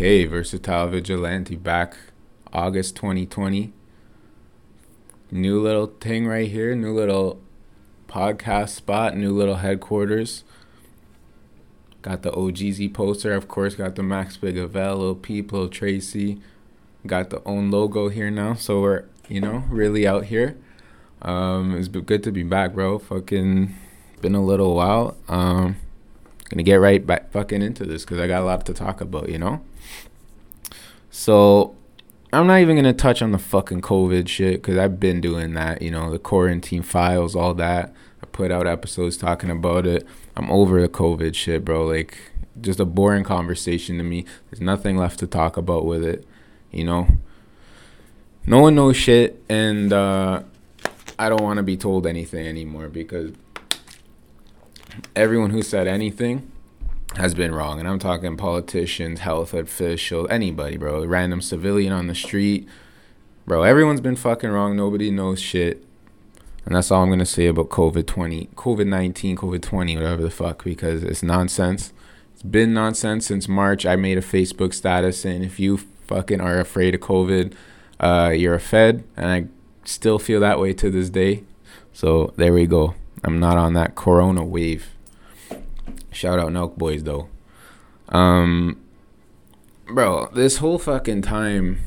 Okay, Versatile Vigilante back August 2020. New little thing right here, new little podcast spot, new little headquarters. Got the OGZ poster, of course, got the Max Bigavel, Lil Peep, Tracy. Got the own logo here now, so we're, you know, really out here. Um, it's good to be back, bro. Fucking been a little while. Um, gonna get right back fucking into this because I got a lot to talk about, you know. So I'm not even gonna touch on the fucking COVID shit because I've been doing that, you know, the quarantine files, all that. I put out episodes talking about it. I'm over the COVID shit, bro. Like, just a boring conversation to me. There's nothing left to talk about with it, you know. No one knows shit, and uh, I don't want to be told anything anymore because everyone who said anything has been wrong. And I'm talking politicians, health officials, anybody, bro. Random civilian on the street. Bro, everyone's been fucking wrong. Nobody knows shit. And that's all I'm gonna say about COVID twenty, COVID nineteen, COVID twenty, whatever the fuck, because it's nonsense. It's been nonsense since March. I made a Facebook status saying if you fucking are afraid of COVID, uh, you're a Fed, and I still feel that way to this day. So there we go. I'm not on that Corona wave. Shout out Nelk Boys though. Um, bro, this whole fucking time,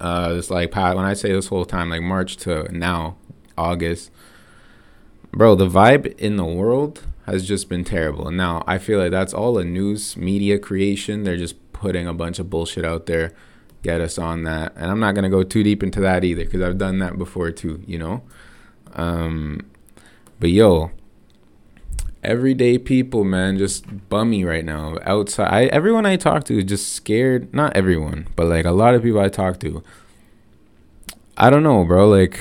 uh, it's like when I say this whole time, like March to now, August, bro, the vibe in the world has just been terrible. And now I feel like that's all a news media creation. They're just putting a bunch of bullshit out there, get us on that. And I'm not gonna go too deep into that either because I've done that before too. You know. Um, but yo, everyday people, man, just bummy right now. Outside, I, everyone I talk to is just scared. Not everyone, but like a lot of people I talk to. I don't know, bro. Like,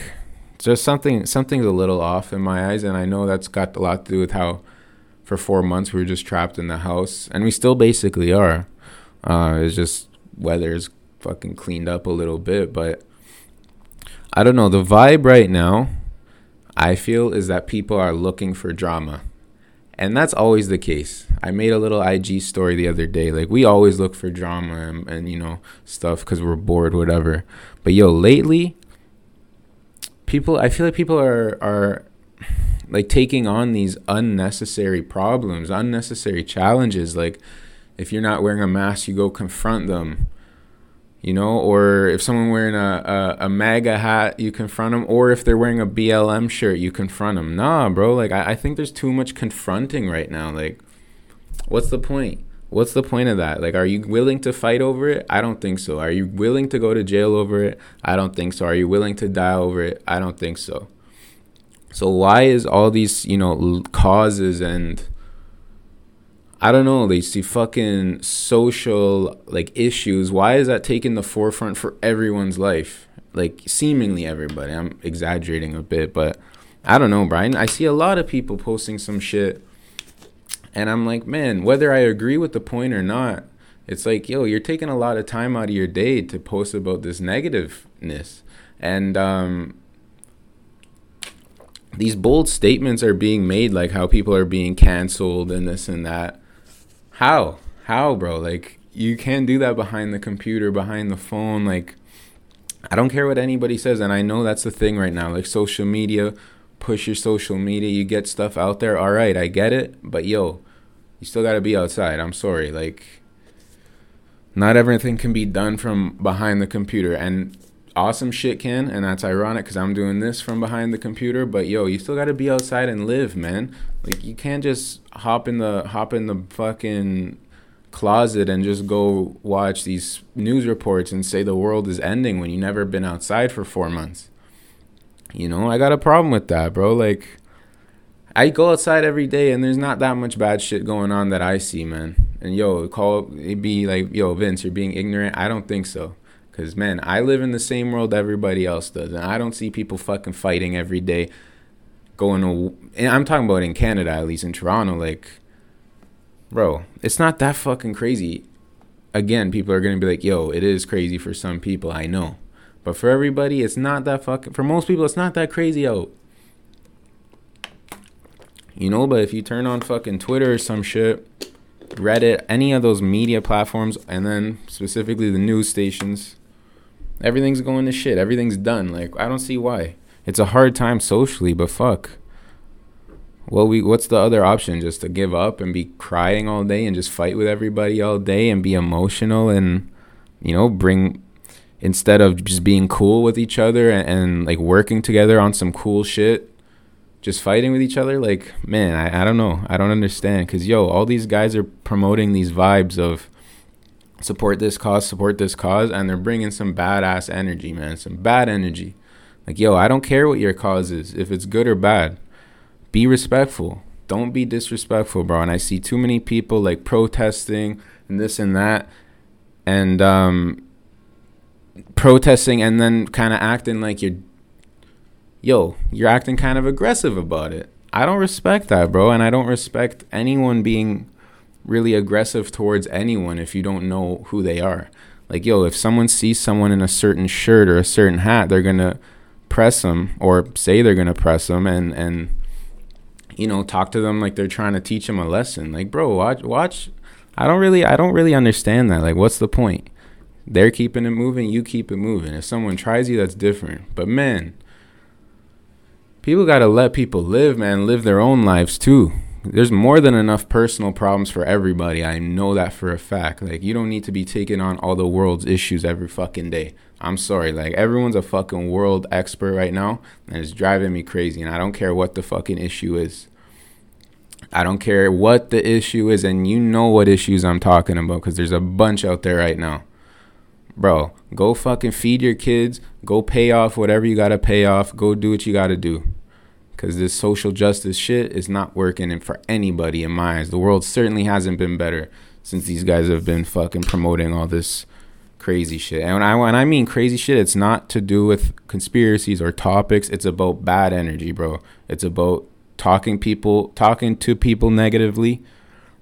just something, something's a little off in my eyes, and I know that's got a lot to do with how, for four months we were just trapped in the house, and we still basically are. Uh, it's just weather's fucking cleaned up a little bit, but I don't know. The vibe right now, I feel, is that people are looking for drama and that's always the case. I made a little IG story the other day. Like we always look for drama and, and you know stuff because we're bored, whatever. But yo, lately, people, I feel like people are are like taking on these unnecessary problems, unnecessary challenges. Like if you're not wearing a mask, you go confront them you know, or if someone wearing a, a, a MAGA hat, you confront them, or if they're wearing a BLM shirt, you confront them. Nah, bro, like I, I think there's too much confronting right now. Like, what's the point? What's the point of that? Like, are you willing to fight over it? I don't think so. Are you willing to go to jail over it? I don't think so. Are you willing to die over it? I don't think so. So why is all these, you know, causes and I don't know, they see fucking social like issues. Why is that taking the forefront for everyone's life? Like seemingly everybody. I'm exaggerating a bit, but I don't know, Brian. I see a lot of people posting some shit and I'm like, man, whether I agree with the point or not, it's like, yo, you're taking a lot of time out of your day to post about this negativeness. And um these bold statements are being made like how people are being canceled and this and that how? How, bro? Like you can't do that behind the computer, behind the phone. Like I don't care what anybody says, and I know that's the thing right now. Like social media, push your social media, you get stuff out there. All right, I get it, but yo, you still got to be outside. I'm sorry. Like not everything can be done from behind the computer and awesome shit can and that's ironic because i'm doing this from behind the computer but yo you still got to be outside and live man like you can't just hop in the hop in the fucking closet and just go watch these news reports and say the world is ending when you never been outside for 4 months. You know, I got a problem with that, bro. Like I go outside every day and there's not that much bad shit going on that I see, man. And yo, call it be like, yo, Vince, you're being ignorant. I don't think so. Cause man, I live in the same world everybody else does, and I don't see people fucking fighting every day going to and I'm talking about in Canada at least in Toronto like bro it's not that fucking crazy. Again people are going to be like yo it is crazy for some people I know. But for everybody it's not that fucking for most people it's not that crazy out. You know but if you turn on fucking Twitter or some shit Reddit, any of those media platforms, and then specifically the news stations, everything's going to shit. Everything's done. Like I don't see why. It's a hard time socially, but fuck. Well, we what's the other option? Just to give up and be crying all day and just fight with everybody all day and be emotional and you know bring instead of just being cool with each other and, and like working together on some cool shit just fighting with each other like man i, I don't know i don't understand because yo all these guys are promoting these vibes of support this cause support this cause and they're bringing some badass energy man some bad energy like yo i don't care what your cause is if it's good or bad be respectful don't be disrespectful bro and i see too many people like protesting and this and that and um protesting and then kind of acting like you're yo, you're acting kind of aggressive about it. I don't respect that, bro. And I don't respect anyone being really aggressive towards anyone if you don't know who they are. Like, yo, if someone sees someone in a certain shirt or a certain hat, they're going to press them or say they're going to press them and, and, you know, talk to them like they're trying to teach them a lesson. Like, bro, watch, watch. I don't really, I don't really understand that. Like, what's the point? They're keeping it moving, you keep it moving. If someone tries you, that's different. But man, people got to let people live, man, live their own lives too. There's more than enough personal problems for everybody. I know that for a fact. Like, you don't need to be taking on all the world's issues every fucking day. I'm sorry. Like, everyone's a fucking world expert right now, and it's driving me crazy. And I don't care what the fucking issue is. I don't care what the issue is, and you know what issues I'm talking about because there's a bunch out there right now. Bro, go fucking feed your kids, go pay off whatever you gotta pay off, go do what you gotta do. Cause this social justice shit is not working and for anybody in my eyes. The world certainly hasn't been better since these guys have been fucking promoting all this crazy shit. And when I when I mean crazy shit, it's not to do with conspiracies or topics. It's about bad energy, bro. It's about talking people talking to people negatively.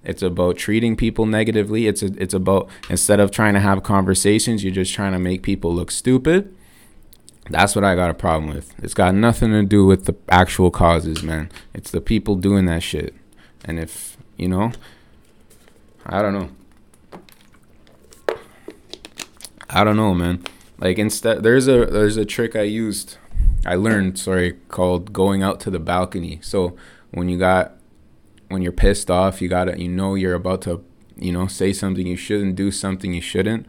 It's about treating people negatively. It's a, it's about instead of trying to have conversations, you're just trying to make people look stupid. That's what I got a problem with. It's got nothing to do with the actual causes, man. It's the people doing that shit. And if, you know, I don't know. I don't know, man. Like instead there's a there's a trick I used I learned, sorry, called going out to the balcony. So when you got when you're pissed off, you got to you know you're about to, you know, say something you shouldn't, do something you shouldn't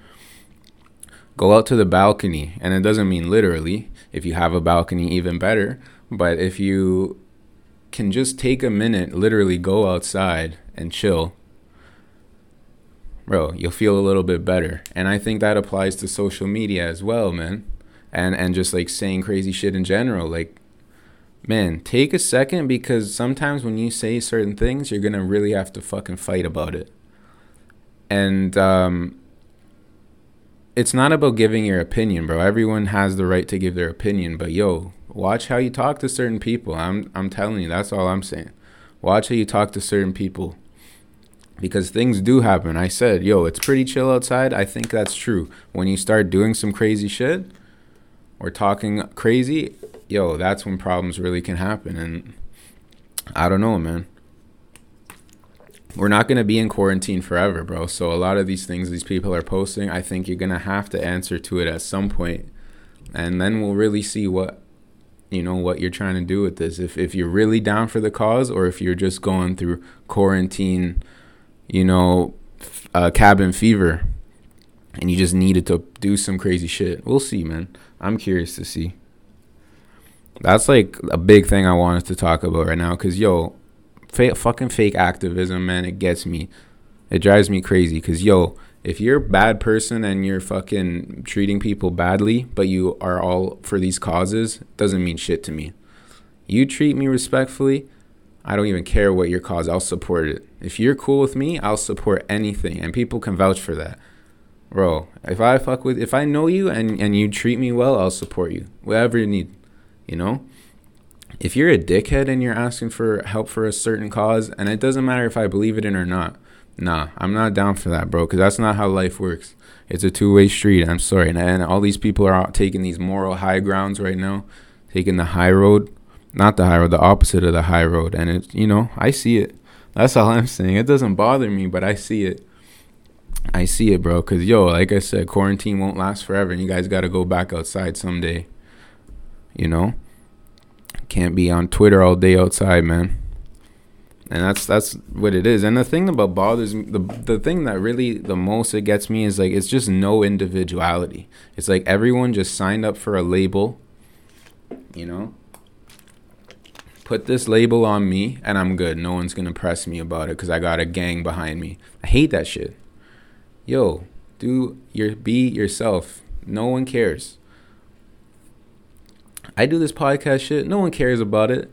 go out to the balcony and it doesn't mean literally if you have a balcony even better but if you can just take a minute literally go outside and chill bro you'll feel a little bit better. And i think that applies to social media as well man and and just like saying crazy shit in general like man take a second because sometimes when you say certain things you're gonna really have to fucking fight about it. And um it's not about giving your opinion, bro. Everyone has the right to give their opinion, but yo, watch how you talk to certain people. I'm I'm telling you, that's all I'm saying. Watch how you talk to certain people. Because things do happen. I said, yo, it's pretty chill outside. I think that's true. When you start doing some crazy shit or talking crazy, yo, that's when problems really can happen. And I don't know, man we're not going to be in quarantine forever, bro. So a lot of these things these people are posting, I think you're going to have to answer to it at some point. And then we'll really see what you know what you're trying to do with this. If if you're really down for the cause or if you're just going through quarantine, you know, uh, cabin fever and you just needed to do some crazy shit. We'll see, man. I'm curious to see. That's like a big thing I wanted to talk about right now cuz yo, fake, fucking fake activism, man. It gets me. It drives me crazy. Cause yo, if you're a bad person and you're fucking treating people badly, but you are all for these causes, doesn't mean shit to me. You treat me respectfully, I don't even care what your cause. I'll support it. If you're cool with me, I'll support anything, and people can vouch for that, bro. If I fuck with, if I know you and and you treat me well, I'll support you, whatever you need, you know if you're a dickhead and you're asking for help for a certain cause, and it doesn't matter if I believe it in or not, nah, I'm not down for that, bro, because that's not how life works. It's a two way street. I'm sorry. And, and all these people are out taking these moral high grounds right now, taking the high road, not the high road, the opposite of the high road. And it's, you know, I see it. That's all I'm saying. It doesn't bother me, but I see it. I see it, bro. Cause yo, like I said, quarantine won't last forever, and you guys got to go back outside someday. You know, can't be on Twitter all day outside, man. And that's that's what it is. And the thing about bothers me, the the thing that really the most it gets me is like it's just no individuality. It's like everyone just signed up for a label, you know. Put this label on me, and I'm good. No one's gonna press me about it because I got a gang behind me. I hate that shit yo, do your be yourself. No one cares. I do this podcast shit. No one cares about it.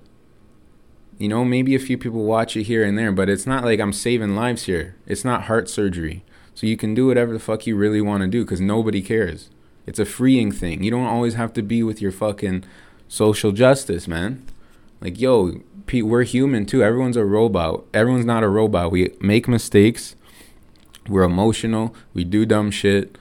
You know, maybe a few people watch it here and there, but it's not like I'm saving lives here. It's not heart surgery. So you can do whatever the fuck you really want to do because nobody cares. It's a freeing thing. You don't always have to be with your fucking social justice, man. Like, yo, Pete, we're human too. Everyone's a robot. Everyone's not a robot. We make mistakes. We're emotional. We do dumb shit.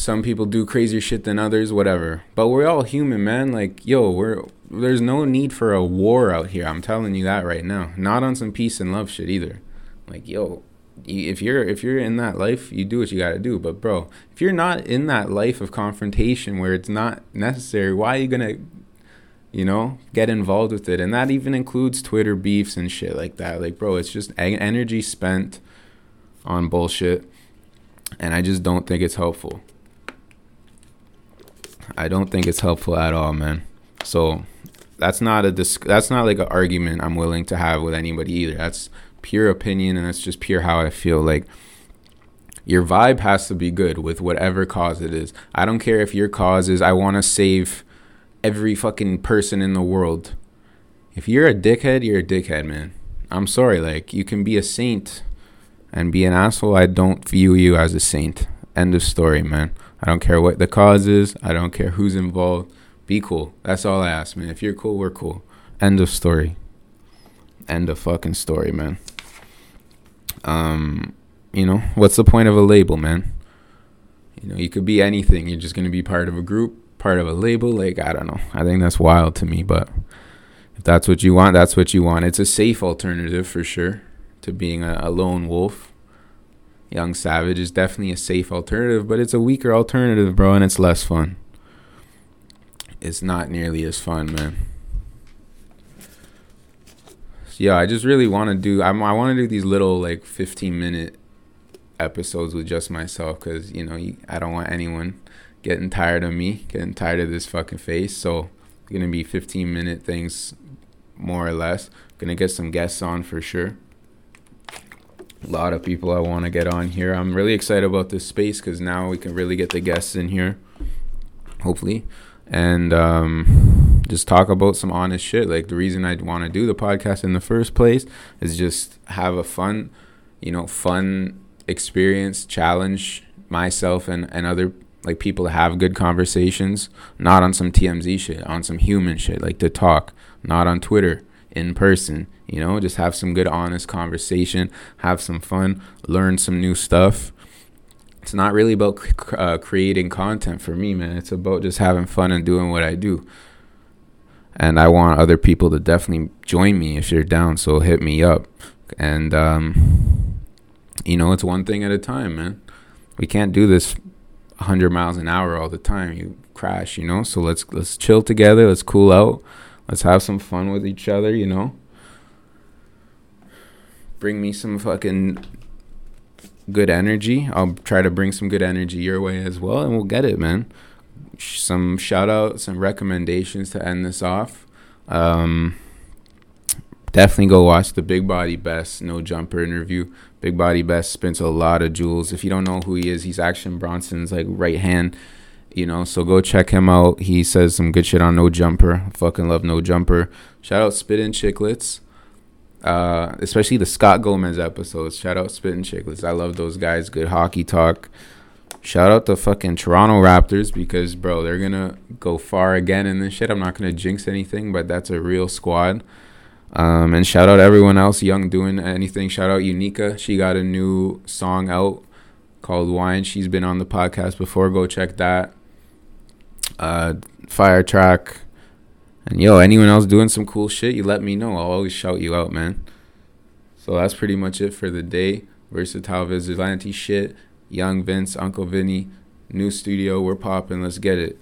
Some people do crazier shit than others, whatever. But we're all human, man. Like, yo, we're there's no need for a war out here. I'm telling you that right now. Not on some peace and love shit either. Like, yo, if you're if you're in that life, you do what you got to do. But bro, if you're not in that life of confrontation where it's not necessary, why are you going to you know, get involved with it? And that even includes Twitter beefs and shit like that. Like, bro, it's just energy spent on bullshit, and I just don't think it's helpful. I don't think it's helpful at all, man. So that's not a disc- that's not like an argument I'm willing to have with anybody either. That's pure opinion and that's just pure how I feel like your vibe has to be good with whatever cause it is. I don't care if your cause is I want to save every fucking person in the world. If you're a dickhead, you're a dickhead, man. I'm sorry, like you can be a saint and be an asshole, I don't view you as a saint. End of story, man. I don't care what the cause is. I don't care who's involved. Be cool. That's all I ask, man. If you're cool, we're cool. End of story. End of fucking story, man. Um, you know, what's the point of a label, man? You know, you could be anything. You're just gonna be part of a group, part of a label. Like I don't know. I think that's wild to me, but if that's what you want, that's what you want. It's a safe alternative for sure to being a, a lone wolf. Young Savage is definitely a safe alternative, but it's a weaker alternative, bro, and it's less fun. It's not nearly as fun, man. So yeah, I just really want to do. I'm, I want to do these little like 15 minute episodes with just myself, because you know I don't want anyone getting tired of me, getting tired of this fucking face. So it's gonna be 15 minute things, more or less. Gonna get some guests on for sure a lot of people I want to get on here. I'm really excited about this space because now we can really get the guests in here, hopefully, and um, just talk about some honest shit. Like the reason I want to do the podcast in the first place is just have a fun, you know, fun experience, challenge myself and, and other like people to have good conversations, not on some TMZ shit, on some human shit, like to talk, not on Twitter, in person you know, just have some good, honest conversation, have some fun, learn some new stuff. It's not really about uh, creating content for me, man. It's about just having fun and doing what I do. And I want other people to definitely join me if you're down. So hit me up. And, um, you know, it's one thing at a time, man. We can't do this 100 miles an hour all the time. You crash, you know. So let's let's chill together. Let's cool out. Let's have some fun with each other, you know bring me some fucking good energy. I'll try to bring some good energy your way as well, and we'll get it, man. Some shout outs and recommendations to end this off. Um, definitely go watch the Big Body Bes No Jumper interview. Big Body Bes spends a lot of jewels. If you don't know who he is, he's Action Bronson's like right hand. You know, so go check him out. He says some good shit on No Jumper. fucking love No Jumper. Shout out Spittin' Chicklets uh, especially the Scott Gomez episodes. Shout out Spittin' Chicklets. I love those guys. Good hockey talk. Shout out the fucking Toronto Raptors because, bro, they're to go far again in this shit. I'm not to jinx anything, but that's a real squad. Um, and shout out everyone else young doing anything. Shout out Unica. She got a new song out called Wine. She's been on the podcast before. Go check that. Uh, Fire Track. And yo, anyone else doing some cool shit, you let me know. I'll always shout you out, man. So that's pretty much it for the day. Versatile Vigilante shit. Young Vince, Uncle Vinny, new studio. We're popping. Let's get it.